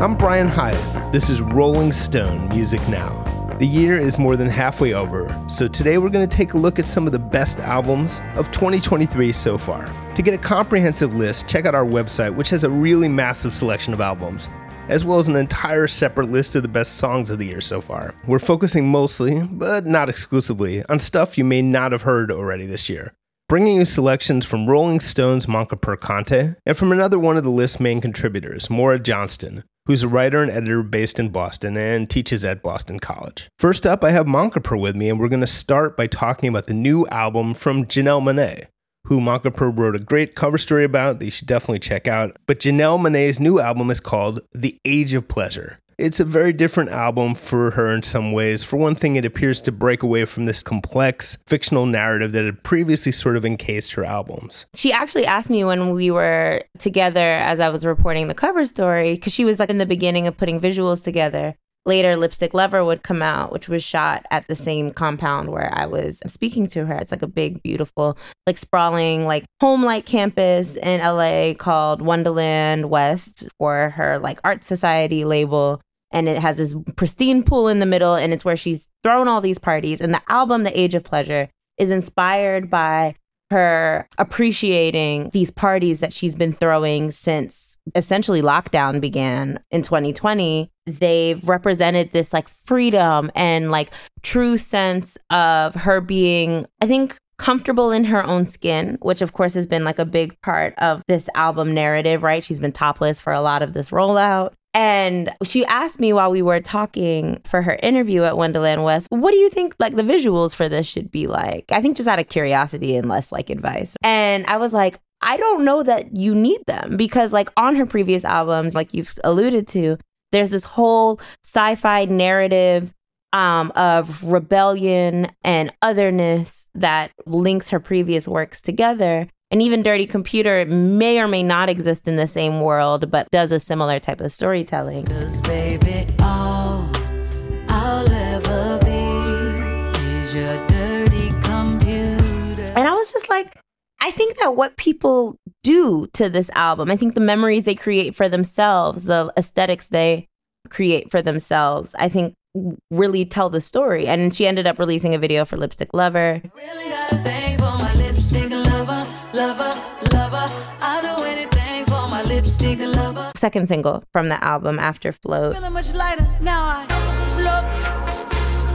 I'm Brian Hiatt. This is Rolling Stone Music Now. The year is more than halfway over, so today we're going to take a look at some of the best albums of 2023 so far. To get a comprehensive list, check out our website, which has a really massive selection of albums, as well as an entire separate list of the best songs of the year so far. We're focusing mostly, but not exclusively, on stuff you may not have heard already this year bringing you selections from Rolling Stone's Mankaprr Conteh and from another one of the list's main contributors, Maura Johnston, who's a writer and editor based in Boston and teaches at Boston College. First up, I have Mankaprr with me, and we're going to start by talking about the new album from Janelle Monáe, who Mankaprr wrote a great cover story about that you should definitely check out. But Janelle Monáe's new album is called The Age of Pleasure. It's a very different album for her in some ways. For one thing, it appears to break away from this complex fictional narrative that had previously sort of encased her albums. She actually asked me when we were together as I was reporting the cover story, because she was like in the beginning of putting visuals together. Later, Lipstick Lover would come out, which was shot at the same compound where I was speaking to her. It's like a big, beautiful, like sprawling, like home like campus in LA called Wonderland West for her like art society label and it has this pristine pool in the middle and it's where she's thrown all these parties and the album the age of pleasure is inspired by her appreciating these parties that she's been throwing since essentially lockdown began in 2020 they've represented this like freedom and like true sense of her being i think comfortable in her own skin, which of course has been like a big part of this album narrative, right? She's been topless for a lot of this rollout. And she asked me while we were talking for her interview at Wonderland West, what do you think like the visuals for this should be like? I think just out of curiosity and less like advice. And I was like, I don't know that you need them because like on her previous albums, like you've alluded to, there's this whole sci-fi narrative um, of rebellion and otherness that links her previous works together. And even Dirty Computer may or may not exist in the same world, but does a similar type of storytelling. Baby, all I'll ever be is your dirty computer. And I was just like, I think that what people do to this album, I think the memories they create for themselves, the aesthetics they create for themselves, I think really tell the story. And she ended up releasing a video for Lipstick Lover. Really Second single from the album after Float. Feeling much lighter now. I float,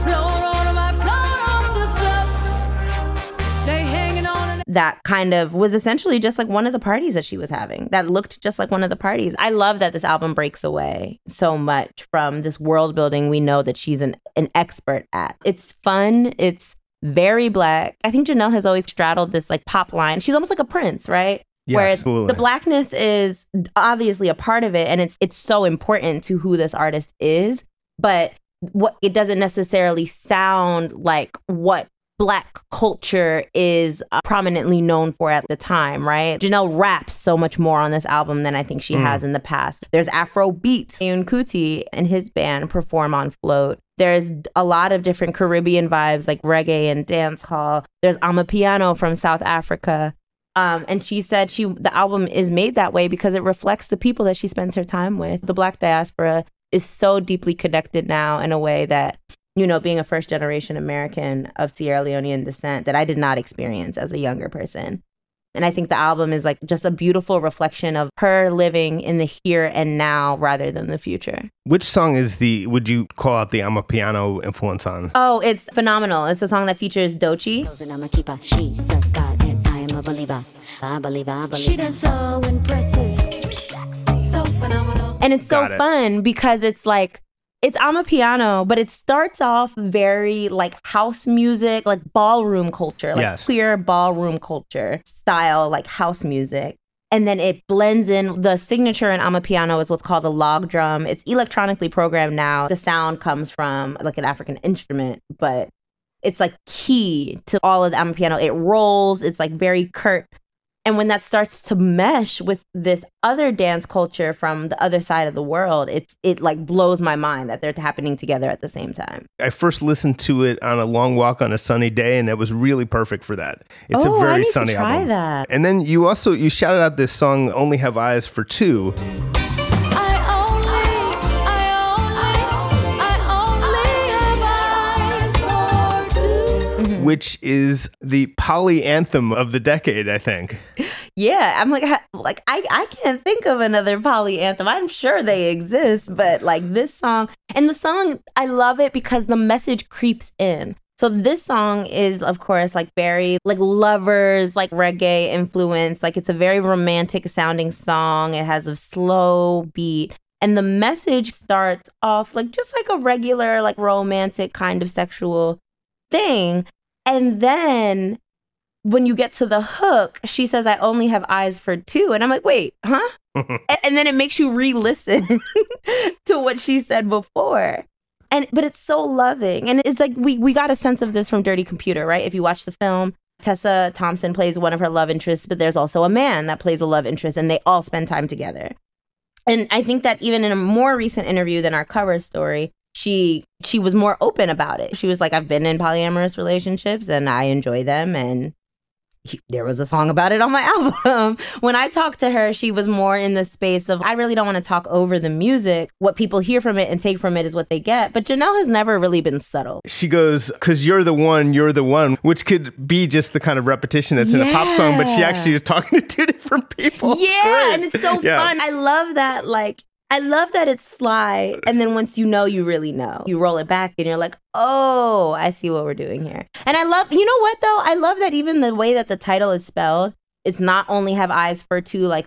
float on them, I float on them, just float. They hanging on. That kind of was essentially just like one of the parties that she was having. That looked just like one of the parties. I love that this album breaks away so much from this world building we know that she's an, an expert at. It's fun. It's very black. I think Janelle has always straddled this like pop line. She's almost like a prince, right? Yeah, Where absolutely. the blackness is obviously a part of it and it's it's so important to who this artist is, but what it doesn't necessarily sound like what black culture is uh, prominently known for at the time, right? Janelle raps so much more on this album than I think she mm. has in the past. There's Afro beats. Seun Kuti and his band perform on Float. There's a lot of different Caribbean vibes like reggae and dance hall. There's Amapiano from South Africa. Um, and she said she the album is made that way because it reflects the people that she spends her time with. The black diaspora is so deeply connected now in a way that you know, being a first generation American of Sierra Leonean descent that I did not experience as a younger person. And I think the album is like just a beautiful reflection of her living in the here and now rather than the future. Which song is the, would you call out the Amapiano influence on? Oh, it's phenomenal. It's a song that features Doechii. She's a and I am a believer. I believe, I believe. She done so impressive. So phenomenal. And it's so it. fun because it's like, it's Amapiano, but it starts off very like house music, like ballroom culture, like yes. queer ballroom culture style, like house music. And then it blends in the signature in Amapiano is what's called a log drum. It's electronically programmed now. The sound comes from like an African instrument, but it's like key to all of the Amapiano. It rolls, it's like very curt and when that starts to mesh with this other dance culture from the other side of the world, it's it like blows my mind that they're happening together at the same time. I first listened to it on a long walk on a sunny day, and it was really perfect for that. It's oh, a very I need sunny to try album. That. And then you also you shouted out this song "Only Have Eyes for Two. Which is the poly anthem of the decade, I think. Yeah, I'm like, like I, I can't think of another poly anthem. I'm sure they exist, but like this song and the song, I love it because the message creeps in. So this song is, of course, like very like lovers, like reggae influence. Like it's a very romantic sounding song. It has a slow beat. And the message starts off like just like a regular, like romantic kind of sexual thing. And then when you get to the hook, she says, I only have eyes for two. And I'm like, wait, huh? and then it makes you re listen to what she said before and but it's so loving and it's like we we got a sense of this from dirty computer right if you watch the film tessa thompson plays one of her love interests but there's also a man that plays a love interest and they all spend time together and i think that even in a more recent interview than our cover story she she was more open about it she was like i've been in polyamorous relationships and i enjoy them and there was a song about it on my album. when I talked to her, she was more in the space of I really don't want to talk over the music. What people hear from it and take from it is what they get. But Janelle has never really been subtle. She goes, "Cause you're the one, you're the one," which could be just the kind of repetition that's yeah. in a pop song, but she actually is talking to two different people. Yeah, and it's so yeah. fun. I love that. Like I love that it's sly. And then once you know, you really know. You roll it back and you're like, oh, I see what we're doing here. And I love, you know what though? I love that even the way that the title is spelled, it's not only have eyes for two, like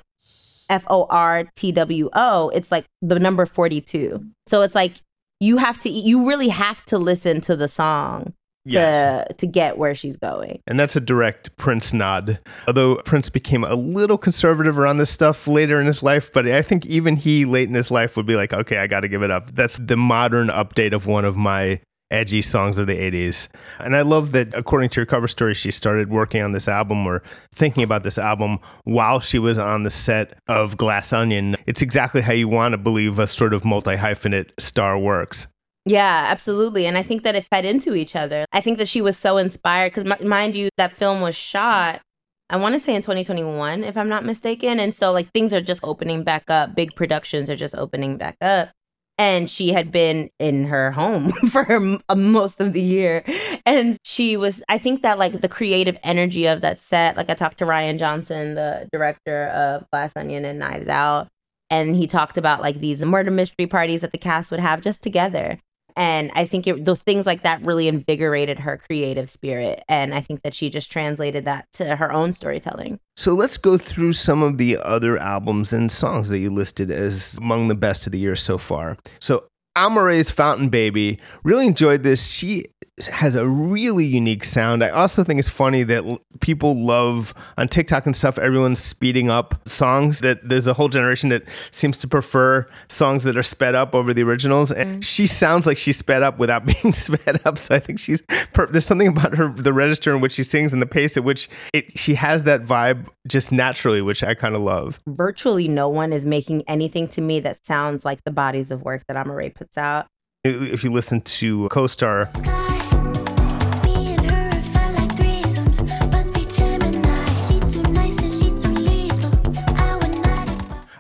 F O R T W O, it's like the number 42. So it's like you have to, you really have to listen to the song to yes. to get where she's going. And that's a direct Prince nod. Although Prince became a little conservative around this stuff later in his life, but I think even he late in his life would be like, "Okay, I got to give it up." That's the modern update of one of my edgy songs of the 80s. And I love that according to your cover story she started working on this album or thinking about this album while she was on the set of Glass Onion. It's exactly how you want to believe a sort of multi-hyphenate star works. Yeah, absolutely. And I think that it fed into each other. I think that she was so inspired because, m- mind you, that film was shot, I want to say in 2021, if I'm not mistaken. And so, like, things are just opening back up. Big productions are just opening back up. And she had been in her home for her, uh, most of the year. And she was, I think that, like, the creative energy of that set, like, I talked to Rian Johnson, the director of Glass Onion and Knives Out and he talked about like these murder mystery parties that the cast would have just together and I think it, the things like that really invigorated her creative spirit. And I think that she just translated that to her own storytelling. So let's go through some of the other albums and songs that you listed as among the best of the year so far. So Amaarae's Fountain Baby, really enjoyed this. She has a really unique sound. I also think it's funny that l- people love on TikTok and stuff, everyone's speeding up songs. That there's a whole generation that seems to prefer songs that are sped up over the originals. And mm. she sounds like she's sped up without being sped up. So I think she's per- there's something about her the register in which she sings and the pace at which it she has that vibe just naturally, which I kind of love. Virtually no one is making anything to me that sounds like the bodies of work that Amaarae puts out. If you listen to Co-Star. Sky.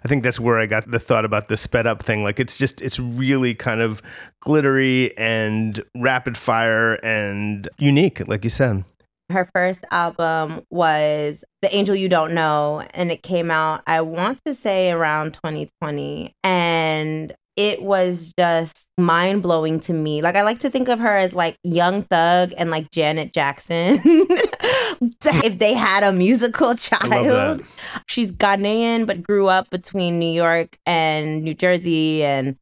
Think that's where I got the thought about the sped up thing. Like it's just it's really kind of glittery and rapid fire and unique, like you said. Her first album was The Angel You Don't Know, and it came out, I want to say around 2020. And it was just mind blowing to me. Like I like to think of her as like Young Thug and like Janet Jackson. if they had a musical child. She's Ghanaian but grew up between New York and New Jersey and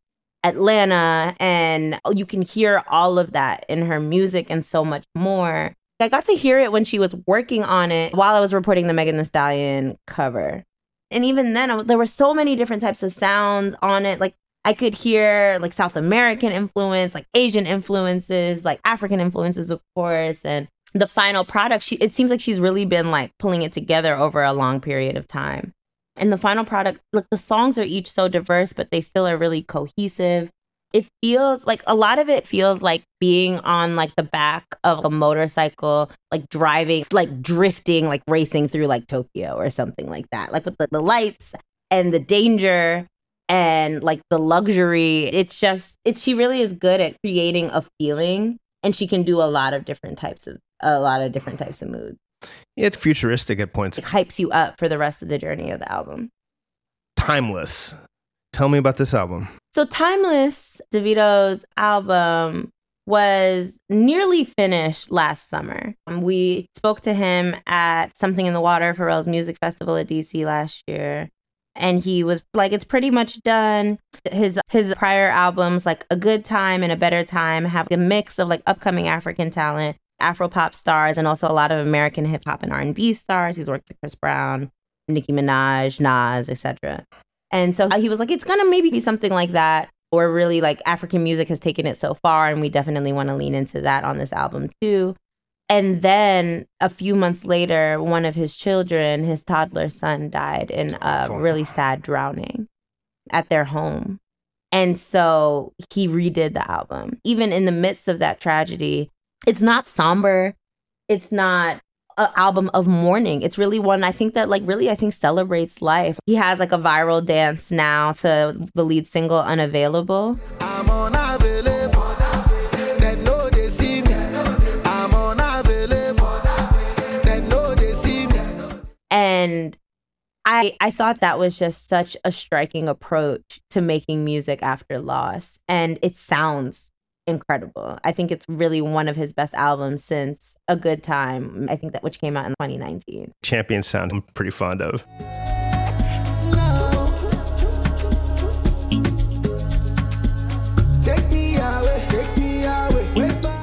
Atlanta and you can hear all of that in her music and so much more. I got to hear it when she was working on it while I was reporting the Megan Thee Stallion cover. And even then, there were so many different types of sounds on it. Like I could hear like South American influence, like Asian influences, like African influences, of course. And the final product, she it seems like she's really been like pulling it together over a long period of time. And the final product, like the songs are each so diverse, but they still are really cohesive. It feels like a lot of it feels like being on like the back of a motorcycle, like driving, like drifting, like racing through like Tokyo or something like that. Like with the, the lights and the danger and like the luxury. It's just it she really is good at creating a feeling and she can do a lot of different types of a lot of different types of moods. Yeah, it's futuristic at points. It hypes you up for the rest of the journey of the album. Timeless. Tell me about this album. So Timeless, Davido's album was nearly finished last summer. Um, we spoke to him at Something in the Water, Pharrell's music festival at DC last year. And he was like, it's pretty much done. His his prior albums, like A Good Time and A Better Time, have a mix of like upcoming African talent, Afro pop stars, and also a lot of American hip hop and R and B stars. He's worked with Chris Brown, Nicki Minaj, Nas, etc. And so he was like, it's gonna maybe be something like that or really like African music has taken it so far, and we definitely want to lean into that on this album too. And then a few months later, one of his children, his toddler son, died in a really sad drowning at their home. And so he redid the album. Even in the midst of that tragedy, it's not somber. It's not an album of mourning. It's really one I think that like really I think celebrates life. He has like a viral dance now to the lead single Unavailable. And I I thought that was just such a striking approach to making music after loss. And it sounds incredible. I think it's really one of his best albums since A Good Time, I think that which came out in 2019. Champion sound I'm pretty fond of.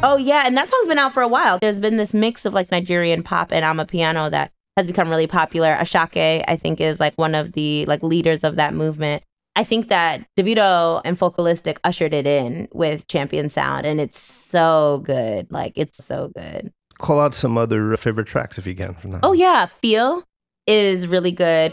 Oh yeah, and that song's been out for a while. There's been this mix of like Nigerian pop and Amapiano that has become really popular. Asake, I think, is like one of the like leaders of that movement. I think that Davido and Focalistic ushered it in with Champion Sound, and it's so good. Like, it's so good. Call out some other favorite tracks if you can from that. Oh, yeah. Feel is really good.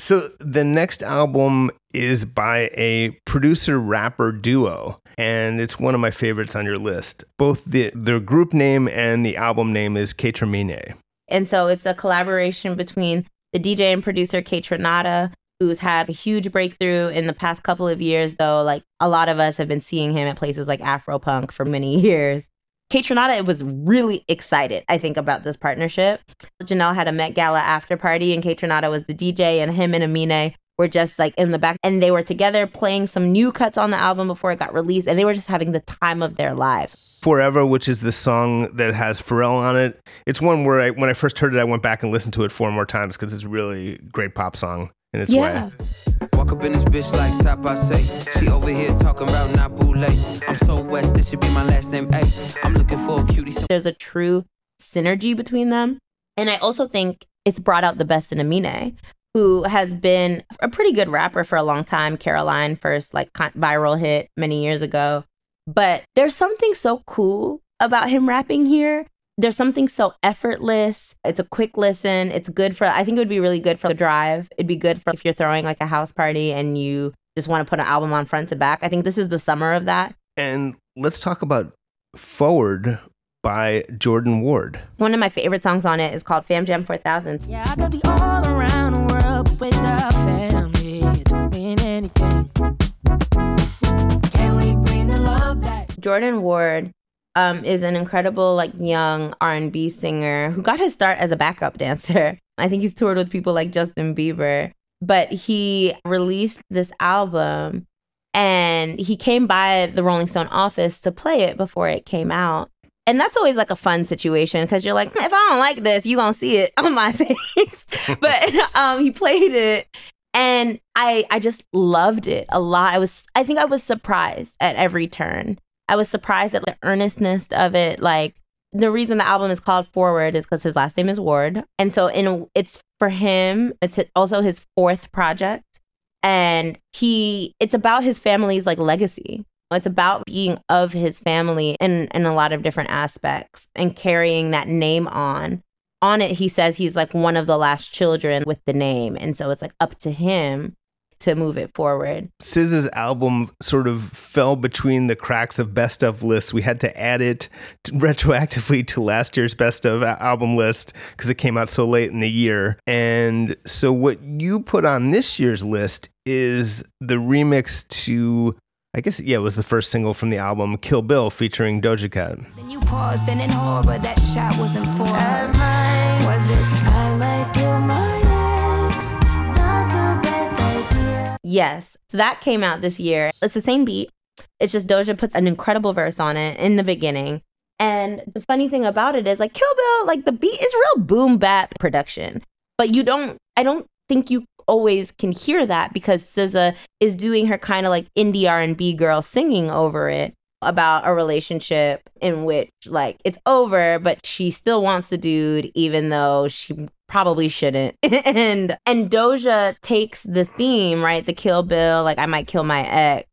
So the next album is by a producer rapper duo, and it's one of my favorites on your list. Both the their group name and the album name is Kaytraminé. And so it's a collaboration between the DJ and producer Kaytranada, who's had a huge breakthrough in the past couple of years, though. Like a lot of us have been seeing him at places like Afropunk for many years. Kaytranada was really excited, I think, about this partnership. Janelle had a Met Gala after party, and Kaytranada was the DJ, and him and Amine were just like in the back, and they were together playing some new cuts on the album before it got released, and they were just having the time of their lives. Forever, which is the song that has Pharrell on it. It's one where I, when I first heard it, I went back and listened to it four more times because it's a really great pop song in its yeah. way. Walk up in this bitch like stop, I say. She over here talking about Nabule. I'm so west, this should be my last name. Hey, I'm looking for a cutie. There's a true synergy between them. And I also think it's brought out the best in Amine, who has been a pretty good rapper for a long time. Caroline first like viral hit many years ago. But there's something so cool about him rapping here there's something so effortless. It's a quick listen. It's good for, I think it would be really good for the drive. It'd be good for if you're throwing like a house party and you just want to put an album on front to back. I think this is the summer of that. And let's talk about Forward by Jordan Ward. One of my favorite songs on it is called Fam Jam 4000. Yeah, I could be all around the world with the family, doing anything. Can we bring the love back? Jordan Ward um, is an incredible like young R&B singer who got his start as a backup dancer. I think he's toured with people like Justin Bieber, but he released this album and he came by the Rolling Stone office to play it before it came out. And that's always like a fun situation because you're like, if I don't like this, you're gonna see it on my face. but um, he played it, and I I just loved it a lot. I was I think I was surprised at every turn. I was surprised at the earnestness of it. Like the reason the album is called Forward is because his last name is Ward, and so in it's for him. It's also his fourth project, and he it's about his family's like legacy. It's about being of his family in in a lot of different aspects and carrying that name on. On it, he says he's like one of the last children with the name, and so it's like up to him to move it forward. SZA's album sort of fell between the cracks of best of lists. We had to add it to, retroactively to last year's best of album list because it came out so late in the year. And so what you put on this year's list is the remix to I guess yeah, it was the first single from the album Kill Bill featuring Doja Cat. Yes. So that came out this year. It's the same beat. It's just Doja puts an incredible verse on it in the beginning. And the funny thing about it is like Kill Bill, like the beat is real boom bap production. But you don't I don't think you always can hear that because SZA is doing her kind of like indie R&B girl singing over it about a relationship in which like it's over but she still wants the dude even though she probably shouldn't. And and Doja takes the theme right? The kill bill like I might kill my ex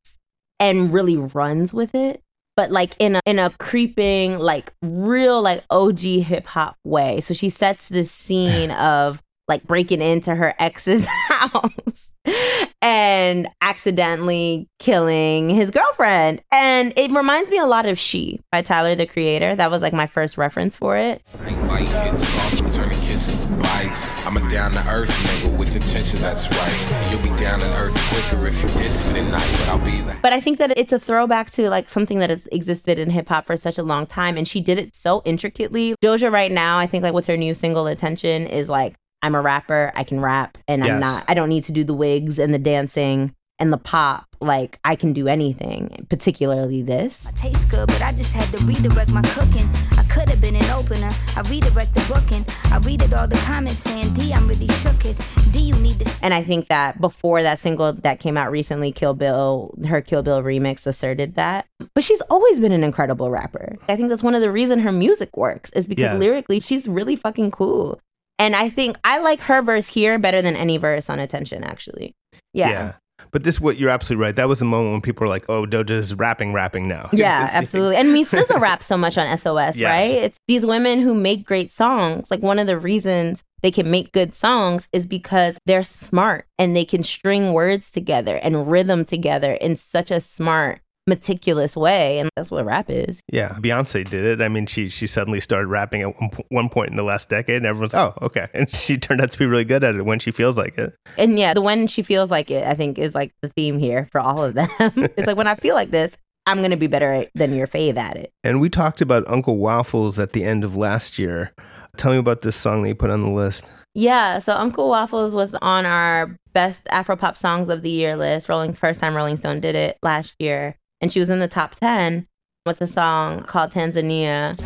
and really runs with it but like in a in a creeping like real like OG hip hop way. So she sets this scene of like breaking into her ex's house and accidentally killing his girlfriend. And it reminds me a lot of She by Tyler the Creator. That was like my first reference for it. I ain't light, hitting soft, and turning kisses to bites. I'm a down to earth nigga with intention that's right. You'll be down to earth quicker if you diss me tonight, but I'll be there. But I think that it's a throwback to like something that has existed in hip hop for such a long time. And she did it so intricately. Doja right now, I think like with her new single Attention is like, I'm a rapper, I can rap, and I'm not, I don't need to do the wigs and the dancing and the pop. Like I can do anything, particularly this. I taste good, but I just had to redirect my cooking. I could have been an opener. I redirect the booking. I read it all the comments saying, D, I'm really shook it. D, you need to And I think that before that single that came out recently, Kill Bill, her Kill Bill remix asserted that. But she's always been an incredible rapper. I think that's one of the reason her music works is because Yes. lyrically she's really fucking cool. And I think I like her verse here better than any verse on Attention, actually. Yeah. But this, what you're absolutely right. That was the moment when people were like, "Oh, Doja's rapping, rapping now." Yeah, absolutely. And mean, SZA raps so much on SOS, Yes. right? It's these women who make great songs. Like one of the reasons they can make good songs is because they're smart and they can string words together and rhythm together in such a smart, meticulous way. And that's what rap is. Yeah, Beyonce did it. I mean, she she suddenly started rapping at one, one point in the last decade, and everyone's, like, "Oh, okay." And she turned out to be really good at it when she feels like it. And yeah, the when she feels like it, I think is like the theme here for all of them. it's like when I feel like this, I'm gonna be better at- than your fave at it. And we talked about Uncle Waffles at the end of last year. Tell me about this song that you put on the list. Yeah, so Uncle Waffles was on our best Afropop songs of the year list. Rolling's first time Rolling Stone did it last year, and she was in the top ten with a song called Tanzania.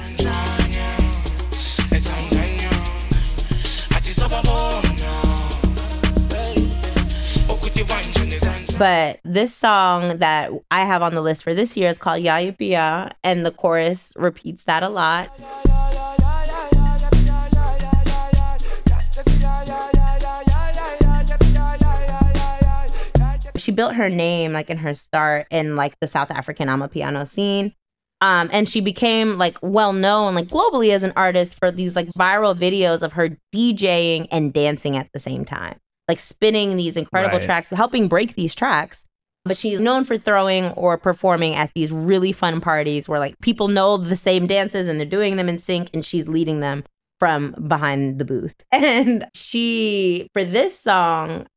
But this song that I have on the list for this year is called Yahyuppiyah, and the chorus repeats that a lot. She built her name like in her start in like the South African Amapiano scene. Um, and she became like well known like globally as an artist for these like viral videos of her DJing and dancing at the same time, like spinning these incredible Right. tracks, helping break these tracks. But she's known for throwing or performing at these really fun parties where like people know the same dances and they're doing them in sync and she's leading them from behind the booth. And she, for this song,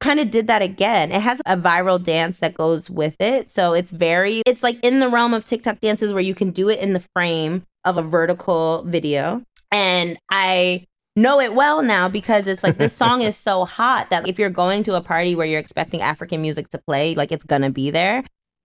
kind of did that again. It has a viral dance that goes with it. So it's very, it's like in the realm of TikTok dances where you can do it in the frame of a vertical video. And I know it well now because it's like this song is so hot that if you're going to a party where you're expecting African music to play, like it's gonna be there.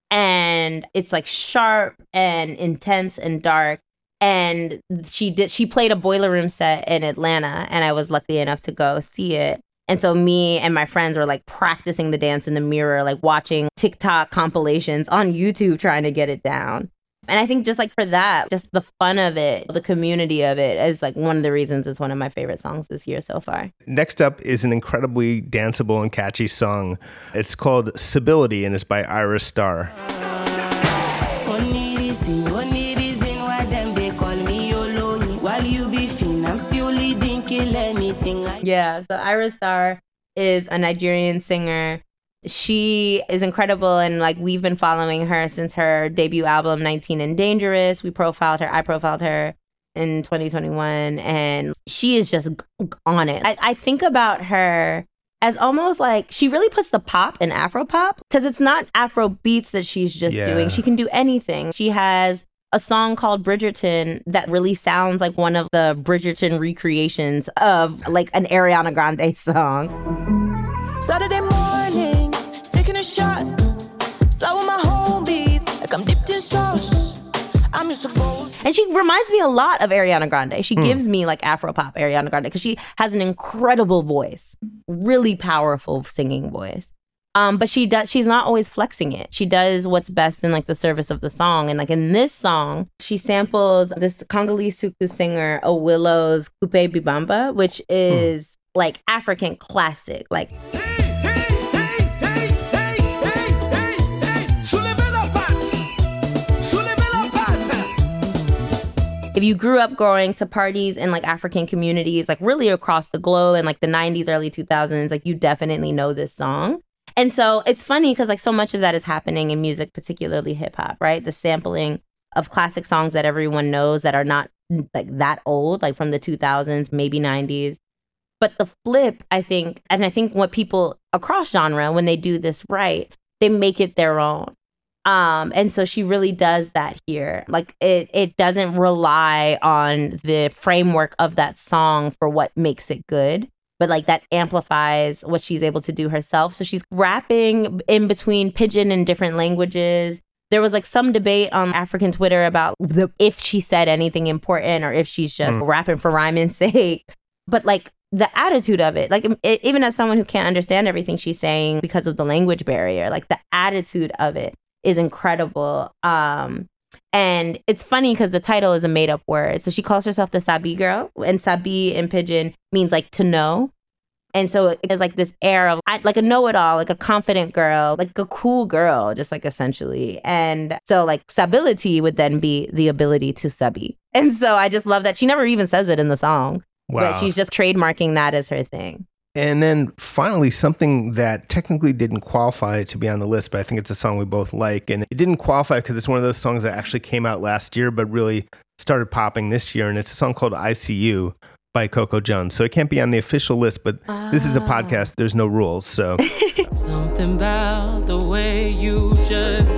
And it's like sharp and intense and dark. And she did she played a boiler room set in Atlanta and I was lucky enough to go see it. And so me and my friends were like practicing the dance in the mirror, like watching TikTok compilations on YouTube trying to get it down. And I think just like for that, just the fun of it, the community of it is like one of the reasons it's one of my favorite songs this year so far. Next up is an incredibly danceable and catchy song. It's called Sability and it's by Ayra Starr. Yeah, so Ayra Starr is a Nigerian singer. She is incredible and like we've been following her since her debut album 19 and Dangerous. We profiled her, I profiled her in 2021 and she is just on it. I, I think about her as almost like she really puts the pop in Afro pop because it's not Afro beats that she's just Yeah. doing. She can do anything. She has a song called Bridgerton that really sounds like one of the Bridgerton recreations of like an Ariana Grande song. Saturday morning, taking a shot. Fly with my homies, like I'm dipped in sauce. I'm just supposed. And she reminds me a lot of Ariana Grande. She hmm. gives me like Afro pop Ariana Grande because she has an incredible voice, really powerful singing voice. Um, but she does she's not always flexing it. She does what's best in like the service of the song. And like in this song, she samples this Congolese soukous singer Awilo's Coupe Bibamba, which is like African classic. Like if you grew up going to parties in like African communities, like really across the globe in like the 90s, early 2000s, like you definitely know this song. And so it's funny because like so much of that is happening in music, particularly hip hop, right? The sampling of classic songs that everyone knows that are not like that old, like from the 2000s, maybe 90s. But the flip, I think, and I think what people across genre, when they do this right, they make it their own. Um, and so she really does that here. Like it it doesn't rely on the framework of that song for what makes it good, but like that amplifies what she's able to do herself. So she's rapping in between pidgin and different languages. There was like some debate on African Twitter about the if she said anything important or if she's just rapping for rhyming's sake. But like the attitude of it, like it, even as someone who can't understand everything she's saying because of the language barrier, like the attitude of it is incredible. Um, and it's funny because the title is a made up word. So she calls herself the Sabi girl, and Sabi in pidgin means like to know. And so it's like this air of like a know it all, like a confident girl, like a cool girl, just like essentially. And so like sability would then be the ability to sabi. And so I just love that she never even says it in the song, Wow. but she's just trademarking that as her thing. And then finally, something that technically didn't qualify to be on the list, but I think it's a song we both like. And it didn't qualify because it's one of those songs that actually came out last year, but really started popping this year. And it's a song called ICU by Coco Jones. So it can't be on the official list, but this is a ah. podcast. There's no rules. So Something about the way you just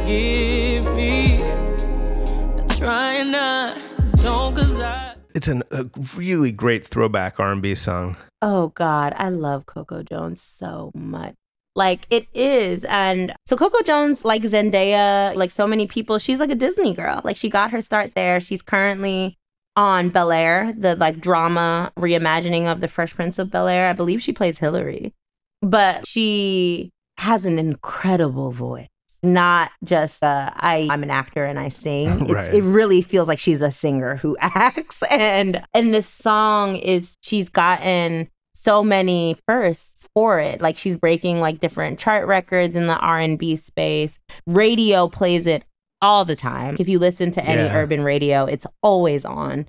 it's an, a really great throwback R&B song. Oh God, I love Coco Jones so much. Like it is. And so Coco Jones, like Zendaya, like so many people, she's like a Disney girl. Like she got her start there. She's currently on Bel Air, the like drama reimagining of the Fresh Prince of Bel Air. I believe she plays Hillary. But she has an incredible voice. Not just uh, I, I'm an actor and I sing. It's, Right. It really feels like she's a singer who acts. And and this song is she's gotten so many firsts for it. Like she's breaking like different chart records in the R&B space. Radio plays it all the time. If you listen to any Yeah. urban radio, it's always on.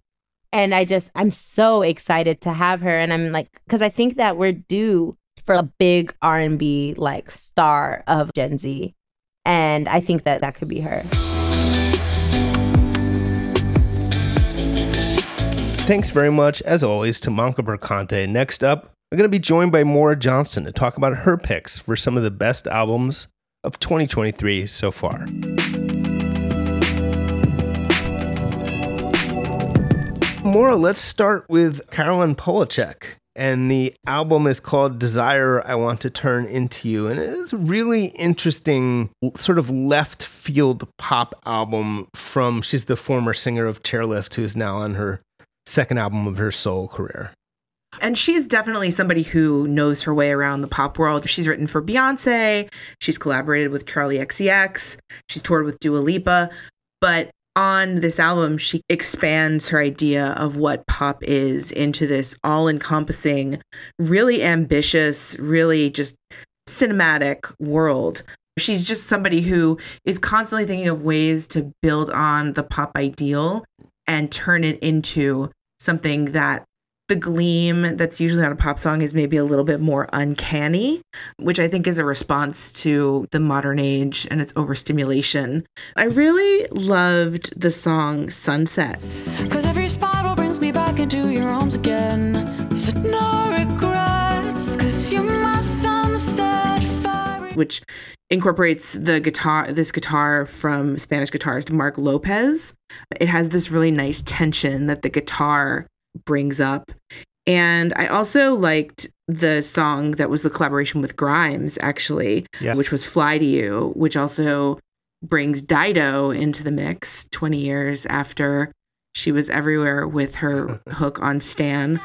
And I just, I'm so excited to have her. And I'm like, because I think that we're due for a big R&B like star of Gen Z. And I think that that could be her. Thanks very much, as always, to Mankaprr Conteh. Next up, we're going to be joined by Maura Johnston to talk about her picks for some of the best albums of 2023 so far. Maura, let's start with Caroline Polachek. And the album is called Desire I Want to Turn Into You. And it is a really interesting, sort of left field pop album from, she's the former singer of Chairlift, who is now on her second album of her solo career. And she's definitely somebody who knows her way around the pop world. She's written for Beyonce, she's collaborated with Charli XCX, she's toured with Dua Lipa. But on this album, she expands her idea of what pop is into this all encompassing, really ambitious, really just cinematic world. She's just somebody who is constantly thinking of ways to build on the pop ideal and turn it into something that the gleam that's usually on a pop song is maybe a little bit more uncanny, which I think is a response to the modern age and its overstimulation. I really loved the song Sunset. Cause every spiral brings me back into your arms again. Said no regrets, cause you're my sunset fire. which incorporates the guitar this guitar from Spanish guitarist Mark Lopez. It has this really nice tension that the guitar brings up. And I also liked the song that was the collaboration with Grimes actually, Yeah. which was Fly to You, which also brings Dido into the mix 20 years after she was everywhere with her hook on Stan.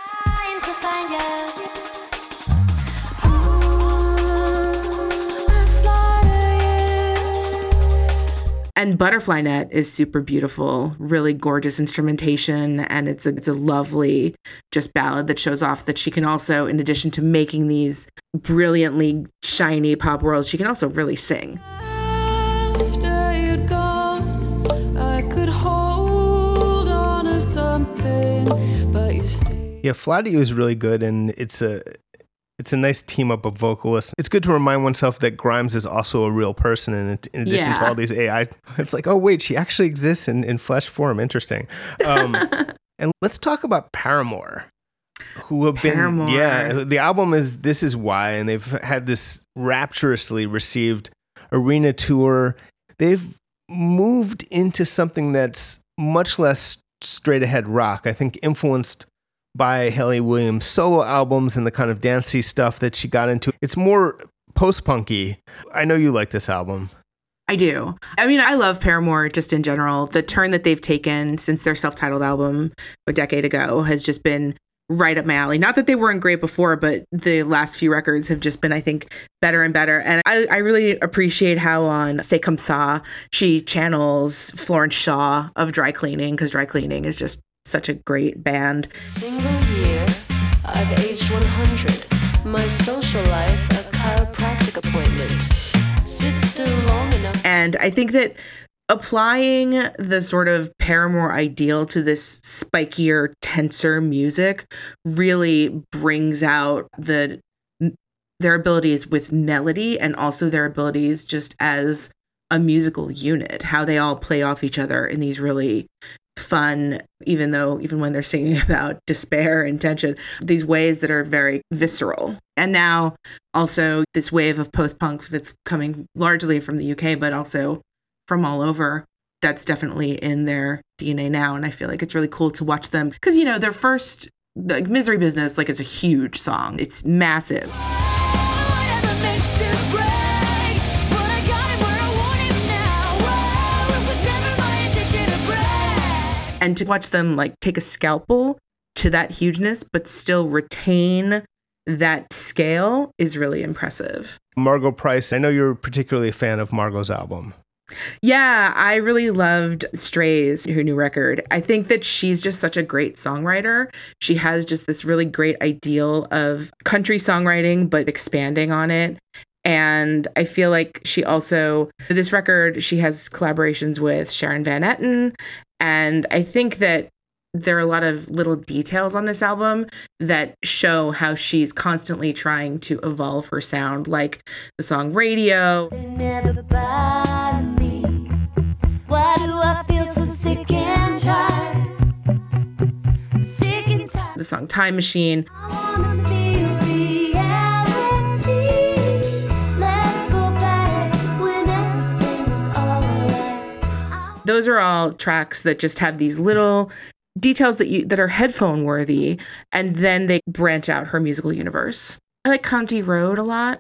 And Butterfly Net is super beautiful, really gorgeous instrumentation, and it's a, it's a lovely just ballad that shows off that she can also, in addition to making these brilliantly shiny pop worlds, she can also really sing. Gone, I could hold on to something, but you stayed. Yeah, Fly to You is really good, and it's a it's a nice team up of vocalists. It's good to remind oneself that Grimes is also a real person, and it- in addition to all these AI, it's like, oh wait, she actually exists in, in flesh form. Interesting. Um, and let's talk about Paramore, who have Paramore. been yeah. The album is This Is Why, and they've had this rapturously received arena tour. They've moved into something that's much less straight ahead rock. I think influenced by Hayley Williams' solo albums and the kind of dancey stuff that she got into. It's more post punky. I know you like this album. I do. I mean, I love Paramore just in general. The turn that they've taken since their self titled album a decade ago has just been right up my alley. Not that they weren't great before, but the last few records have just been, I think, better and better. And I, I really appreciate how on C'est Comme Ça, she channels Florence Shaw of Dry Cleaning, because Dry Cleaning is just such a great band. Single year, I've aged 100. My social life, a chiropractic appointment. Sit still long enough. And I think that applying the sort of Paramore ideal to this spikier, tenser music really brings out the their abilities with melody and also their abilities just as a musical unit, how they all play off each other in these really fun, even though even when they're singing about despair and tension, these ways that are very visceral. And now also this wave of post punk that's coming largely from the UK, but also from all over. That's definitely in their DNA now, and I feel like it's really cool to watch them because you know their first like misery business like is a huge song. It's massive. And to watch them like take a scalpel to that hugeness but still retain that scale is really impressive. Margo Price, I know you're particularly a fan of Margo's album. Yeah, I really loved Strays, her new record. I think that she's just such a great songwriter. She has just this really great ideal of country songwriting, but expanding on it. And I feel like she also, this record, she has collaborations with Sharon Van Etten. And I think that there are a lot of little details on this album that show how she's constantly trying to evolve her sound, like the song Radio. never bother me. Why do I feel so sick and tired? Sick and tired. the song Time Machine. Those are all tracks that just have these little details that you that are headphone worthy and then they branch out her musical universe. I like County Road a lot.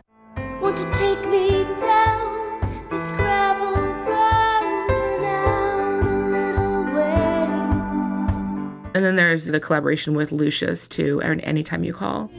Won't you take me down this gravel road and out a little way? And then there's the collaboration with Lucius too, and Anytime You Call.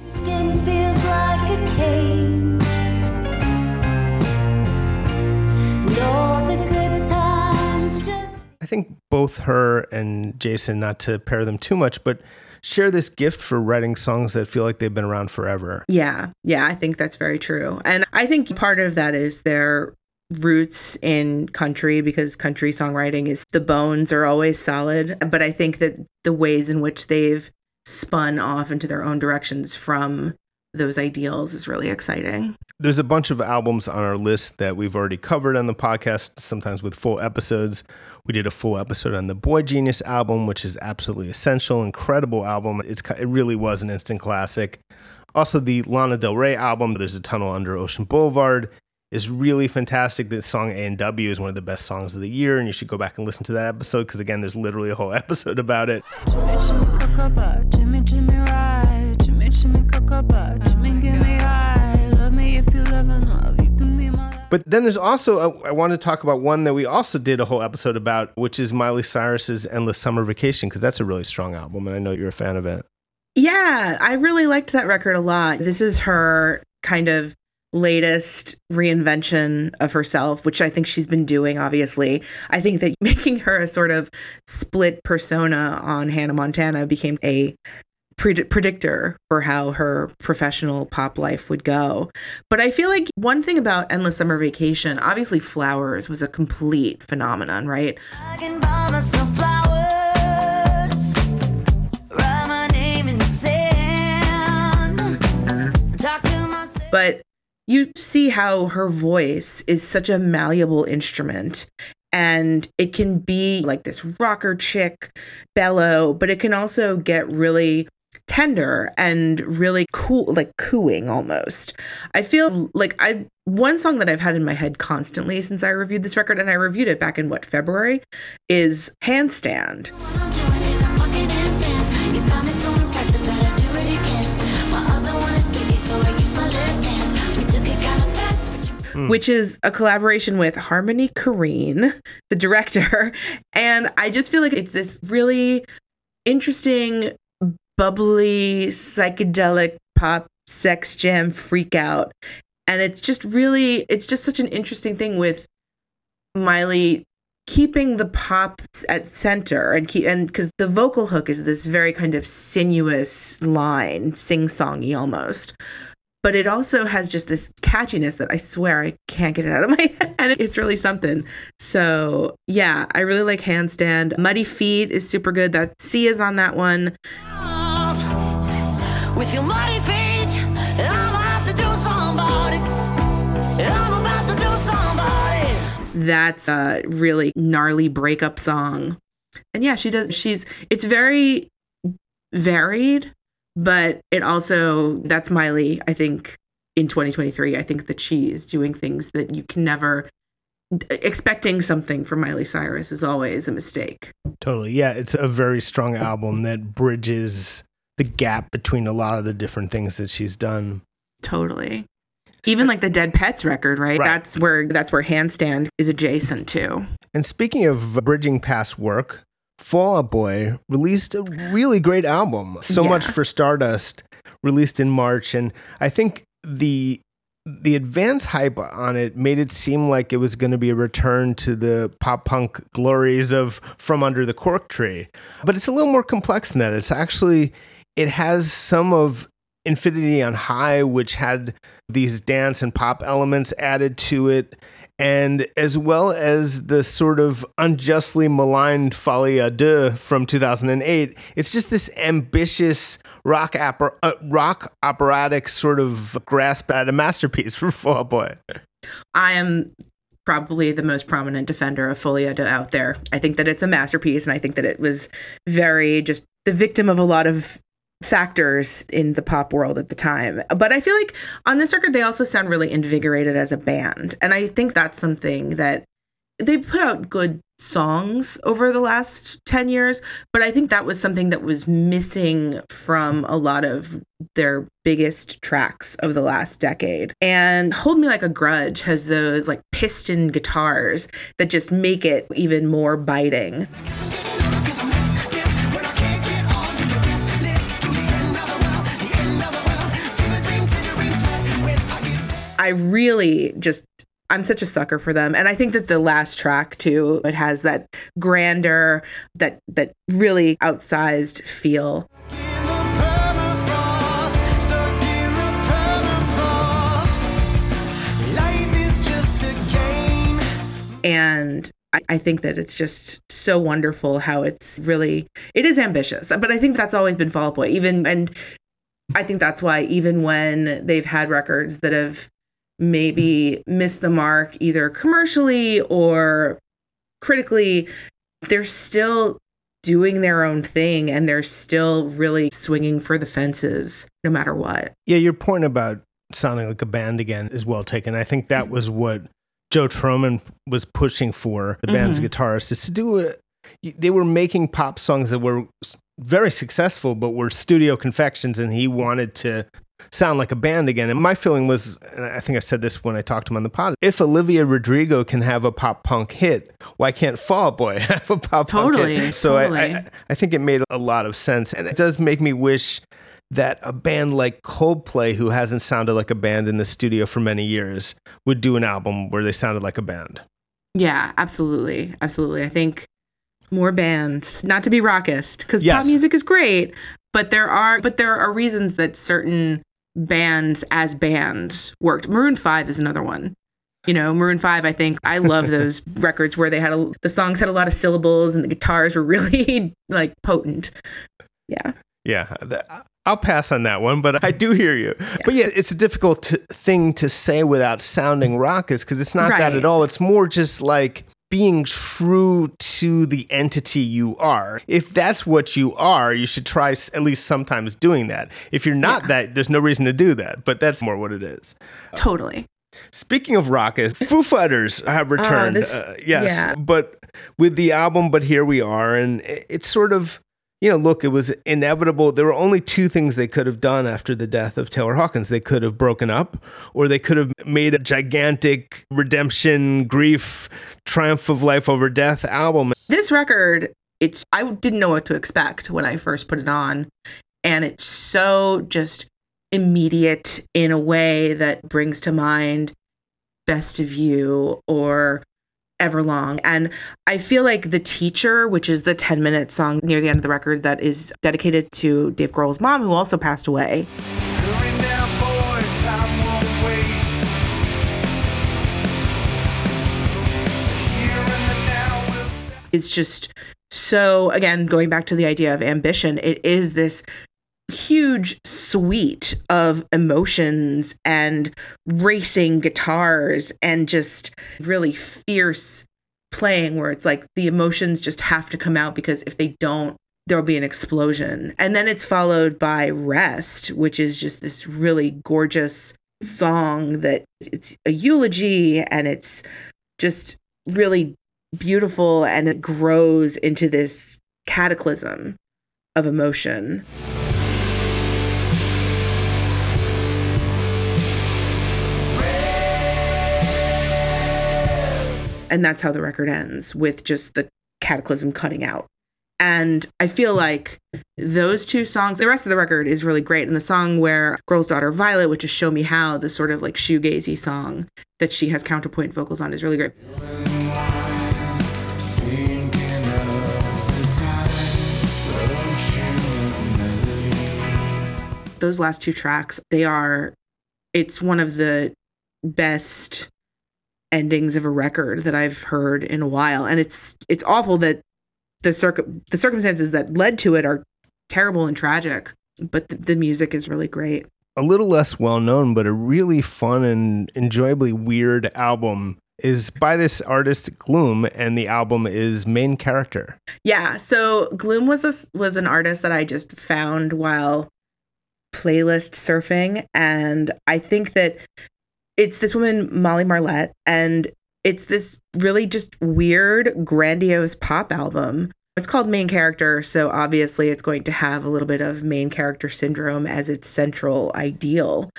Think both her and Jason, not to pair them too much, but share this gift for writing songs that feel like they've been around forever. Yeah, yeah, I think that's very true. And I think part of that is their roots in country because country songwriting is the bones are always solid. But I think that the ways in which they've spun off into their own directions from those ideals is really exciting. There's a bunch of albums on our list that we've already covered on the podcast, sometimes with full episodes. We did a full episode on the Boy Genius album, which is absolutely essential, incredible album. It's it really was an instant classic. Also, the Lana Del Rey album, "There's a Tunnel Under Ocean Boulevard," is really fantastic. The song "A and W" is one of the best songs of the year, and you should go back and listen to that episode because again, there's literally a whole episode about it. Jimmy, Jimmy, cocoa Jimmy, Jimmy, ride. Jimmy, Jimmy, cocoa Jimmy, give me high. Love me if you live enough. You can be my. But then there's also, I want to talk about one that we also did a whole episode about, which is Miley Cyrus's Endless Summer Vacation, because that's a really strong album, and I know you're a fan of it. Yeah, I really liked that record a lot. This is her kind of latest reinvention of herself, which I think she's been doing, obviously. I think that making her a sort of split persona on Hannah Montana became a pred- predictor for how her professional pop life would go. But I feel like one thing about Endless Summer Vacation, obviously Flowers was a complete phenomenon, right? I can buy myself flowers. Write my name in the sand. Talk to myself. but you see how her voice is such a malleable instrument and it can be like this rocker chick bellow but it can also get really tender and really cool like cooing almost i feel like i one song that i've had in my head constantly since i reviewed this record and i reviewed it back in what february is handstand I'm doing it, I'm fucking handstand. You found it so impressive that I do it again. My other one is busy, so I use my left hand. We took it kind of fast, but you which is a collaboration with Harmony Korine, the director. And I just feel like it's this really interesting, bubbly, psychedelic pop sex jam freak out. And it's just really, it's just such an interesting thing with Miley keeping the pop at center and keep and because the vocal hook is this very kind of sinuous line sing-songy almost but it also has just this catchiness that I swear I can't get it out of my head. And it's really something. So, yeah, I really like Handstand. Muddy Feet is super good. That C is on that one. With your muddy feet, I'm about to do somebody. I'm about to do somebody. That's a really gnarly breakup song. And yeah, she does, she's, it's very varied, but it also, that's Miley, I think, in 2023. I think that she is doing things that you can never, expecting something from Miley Cyrus is always a mistake. Totally. Yeah, it's a very strong album that bridges the gap between a lot of the different things that she's done. Totally. Even like the Dead Petz record, right? Right. That's where that's where Handstand is adjacent to. And speaking of bridging past work, Fall Out Boy released a really great album. So Yeah. much for Stardust, released in March, and I think the the advance hype on it made it seem like it was going to be a return to the pop punk glories of From Under the Cork Tree. But it's a little more complex than that. It's actually it has some of Infinity on High, which had these dance and pop elements added to it, and as well as the sort of unjustly maligned Folie à Deux from 2008. It's just this ambitious rock, opera, uh, rock operatic sort of grasp at a masterpiece for Fall Boy. I am probably the most prominent defender of Folie à out there. I think that it's a masterpiece, and I think that it was very just the victim of a lot of factors in the pop world at the time. But I feel like on this record, they also sound really invigorated as a band. And I think that's something that they've put out good songs over the last 10 years, but I think that was something that was missing from a lot of their biggest tracks of the last decade. And Hold Me Like a Grudge has those like piston guitars that just make it even more biting. I really just I'm such a sucker for them. And I think that the last track too, it has that grander, that that really outsized feel. And I, think that it's just so wonderful how it's really it is ambitious. But I think that's always been Fall Out Boy. Even and I think that's why even when they've had records that have maybe miss the mark either commercially or critically, they're still doing their own thing and they're still really swinging for the fences no matter what. Yeah, your point about sounding like a band again is well taken. I think that was what Joe Trohman was pushing for the band's Mhm. guitarists is to do it. They were making pop songs that were very successful, but were studio confections, and he wanted to sound like a band again. And my feeling was, and I think I said this when I talked to him on the pod, if Olivia Rodrigo can have a pop punk hit, why can't Fall Out Boy have a pop Totally, punk hit? So I, totally. I, I think it made a lot of sense. And it does make me wish that a band like Coldplay, who hasn't sounded like a band in the studio for many years, would do an album where they sounded like a band. Yeah, absolutely. Absolutely. I think more bands, not to be rockist, because Yes. pop music is great, but there are but there are reasons that certain bands as bands worked. Maroon 5 is another one. You know, Maroon 5, I think I love those records where they had a, the songs had a lot of syllables and the guitars were really like potent. Yeah. Yeah, I'll pass on that one, but I do hear you. But yeah, it's a difficult t- thing to say without sounding rockist because it's not that at all. It's more just like being true to the entity you are. If that's what you are, you should try at least sometimes doing that. If you're not that, there's no reason to do that, but that's more what it is. Totally. Speaking of rockist, Foo Fighters have returned. this- uh, yes, yeah. but with the album, but here we are, and it- it's sort of, you know, look, it was inevitable. There were only two things they could have done after the death of Taylor Hawkins. They could have broken up, or they could have made a gigantic redemption, grief, triumph of life over death album. This record, it's I didn't know what to expect when I first put it on, and it's so just immediate in a way that brings to mind Best of You or Everlong. And I feel like The Teacher, which is the 10 minute song near the end of the record that is dedicated to Dave Grohl's mom, who also passed away. is just so again going back to the idea of ambition it is this huge suite of emotions and racing guitars and just really fierce playing where it's like the emotions just have to come out because if they don't there'll be an explosion and then it's followed by rest which is just this really gorgeous song that it's a eulogy and it's just really beautiful and it grows into this cataclysm of emotion. And that's how the record ends with just the cataclysm cutting out. And I feel like those two songs, the rest of the record is really great. And the song where Grohl's Daughter Violet, which is Show Me How, the sort of like shoegazy song that she has counterpoint vocals on, is really great. those last two tracks, they are it's one of the best endings of a record that I've heard in a while. And it's it's awful that the circ the circumstances that led to it are terrible and tragic, but the, the music is really great. A little less well known, but a really fun and enjoyably weird album is by this artist Glume, and the album is Main Character. Yeah, so Glume was a, was an artist that I just found while playlist surfing, and I think that it's this woman Molly Marlette, and it's this really just weird, grandiose pop album. It's called Main Character, so obviously it's going to have a little bit of main character syndrome as its central ideal.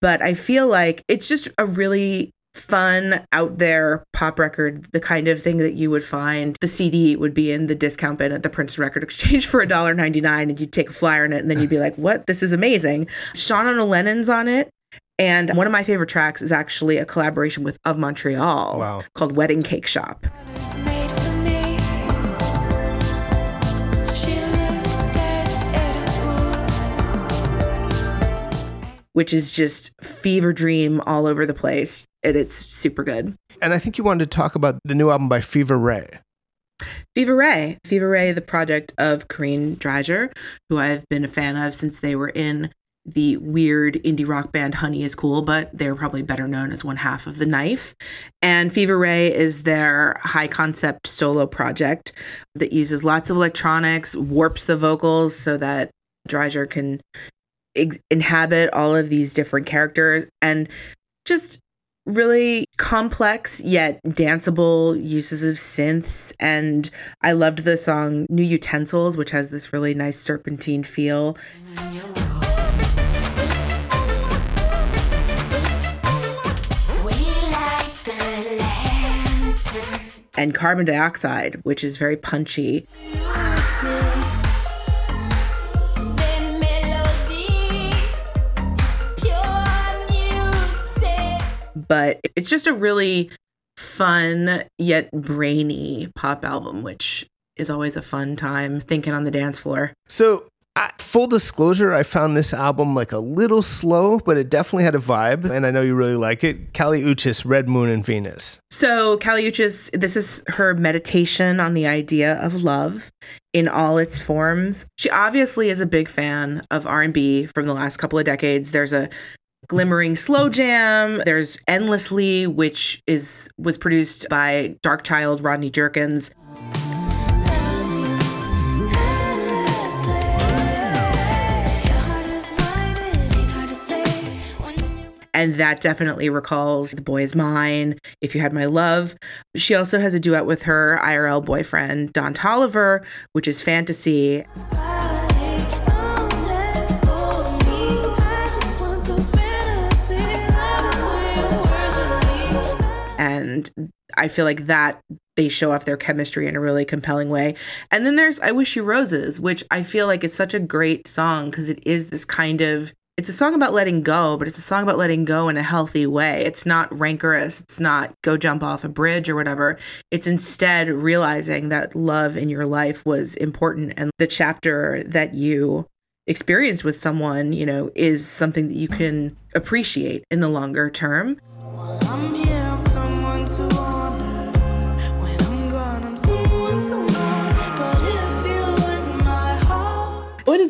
But I feel like it's just a really fun out there pop record the kind of thing that you would find the cd would be in the discount bin at the princeton record exchange for $1.99 and you'd take a flyer on it and then you'd be like what this is amazing sean and lennon's on it and one of my favorite tracks is actually a collaboration with of montreal Wow. called wedding cake shop which is just fever dream all over the place and it's super good And I think you wanted to talk about the new album by Fever Ray. Fever Ray. Fever Ray, the project of Karin Dreijer, who I've been a fan of since they were in the weird indie rock band Honey is Cool, but they're probably better known as one half of The Knife. And Fever Ray is their high concept solo project that uses lots of electronics, warps the vocals so that Dreijer can ex- inhabit all of these different characters and just really complex yet danceable uses of synths and i loved the song new utensils which has this really nice serpentine feel and carbon dioxide which is very punchy. But it's just a really fun yet brainy pop album which is always a fun time thinking on the dance floor. So, uh, full disclosure, I found this album like a little slow, but it definitely had a vibe, and I know you really like it. Kali Uchis, Red Moon in Venus. So Kali Uchis, this is her meditation on the idea of love in all its forms. She obviously is a big fan of R&B from the last couple of decades. There's a glimmering slow jam. There's Endlessly, which is was produced by Darkchild Rodney Jerkins. And that definitely recalls The Boy Is Mine, If You Had My Love. She also has a duet with her IRL boyfriend, Don Toliver, which is Fantasy. And I feel like that they show off their chemistry in a really compelling way. And then there's I Wish You Roses, which I feel like is such a great song because it is this kind of it's a song about letting go, but it's a song about letting go in a healthy way. It's not rancorous. It's not go jump off a bridge or whatever. It's instead realizing that love in your life was important and the chapter that you experienced with someone, you know, is something that you can appreciate in the longer term. I'm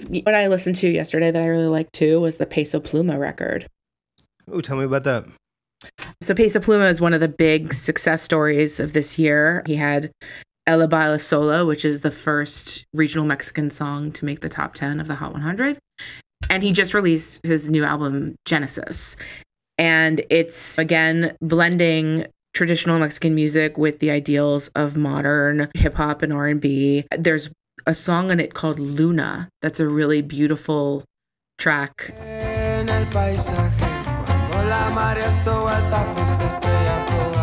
What I listened to yesterday that I really liked too was the Peso Pluma record. Oh, tell me about that. So Peso Pluma is one of the big success stories of this year. He had Ella Baila Sola, which is the first regional Mexican song to make the top 10 of the Hot 100. And he just released his new album, Genesis. And it's, again, blending traditional Mexican music with the ideals of modern hip hop and R&B. There's a song on it called Luna. That's a really beautiful track. En el paisaje, cuando la marea estuvo alta, fuiste estrella fugaz.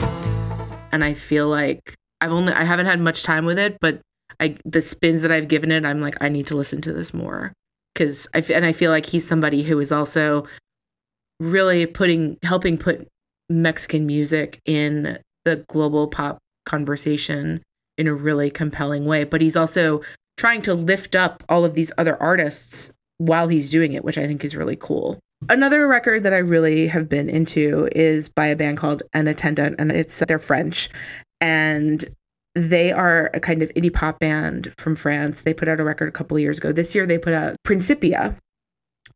Ah. and I feel like I've only I haven't had much time with it, but I the spins that I've given it, I'm like I need to listen to this more because I and I feel like he's somebody who is also really putting helping put Mexican music in the global pop conversation in a really compelling way. But he's also trying to lift up all of these other artists while he's doing it, which I think is really cool. Another record that I really have been into is by a band called En Attendant, and it's they're French, and they are a kind of indie pop band from France. They put out a record a couple of years ago. This year they put out Principia,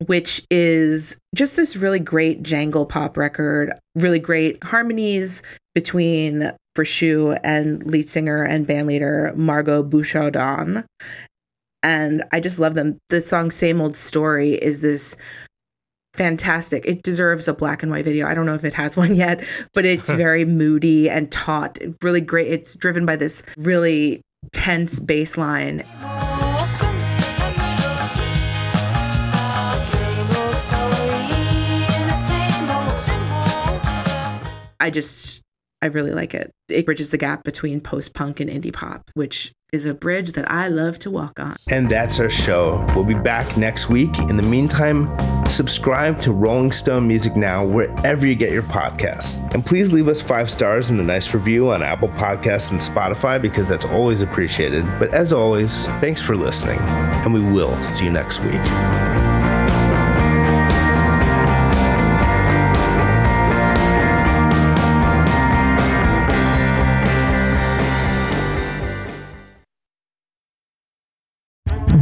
which is just this really great jangle pop record, really great harmonies between Frishu and lead singer and bandleader Margaux Bouchaudon. And I just love them. The song Same Old Story is this fantastic. It deserves a black and white video. I don't know if it has one yet, but it's very moody and taut. Really great. It's driven by this really tense bass line. I just I really like it. It bridges the gap between post punk and indie pop, which is a bridge that I love to walk on. And that's our show. We'll be back next week. In the meantime, subscribe to Rolling Stone Music Now wherever you get your podcasts. And please leave us five stars and a nice review on Apple Podcasts and Spotify because that's always appreciated. But as always, thanks for listening, and we will see you next week.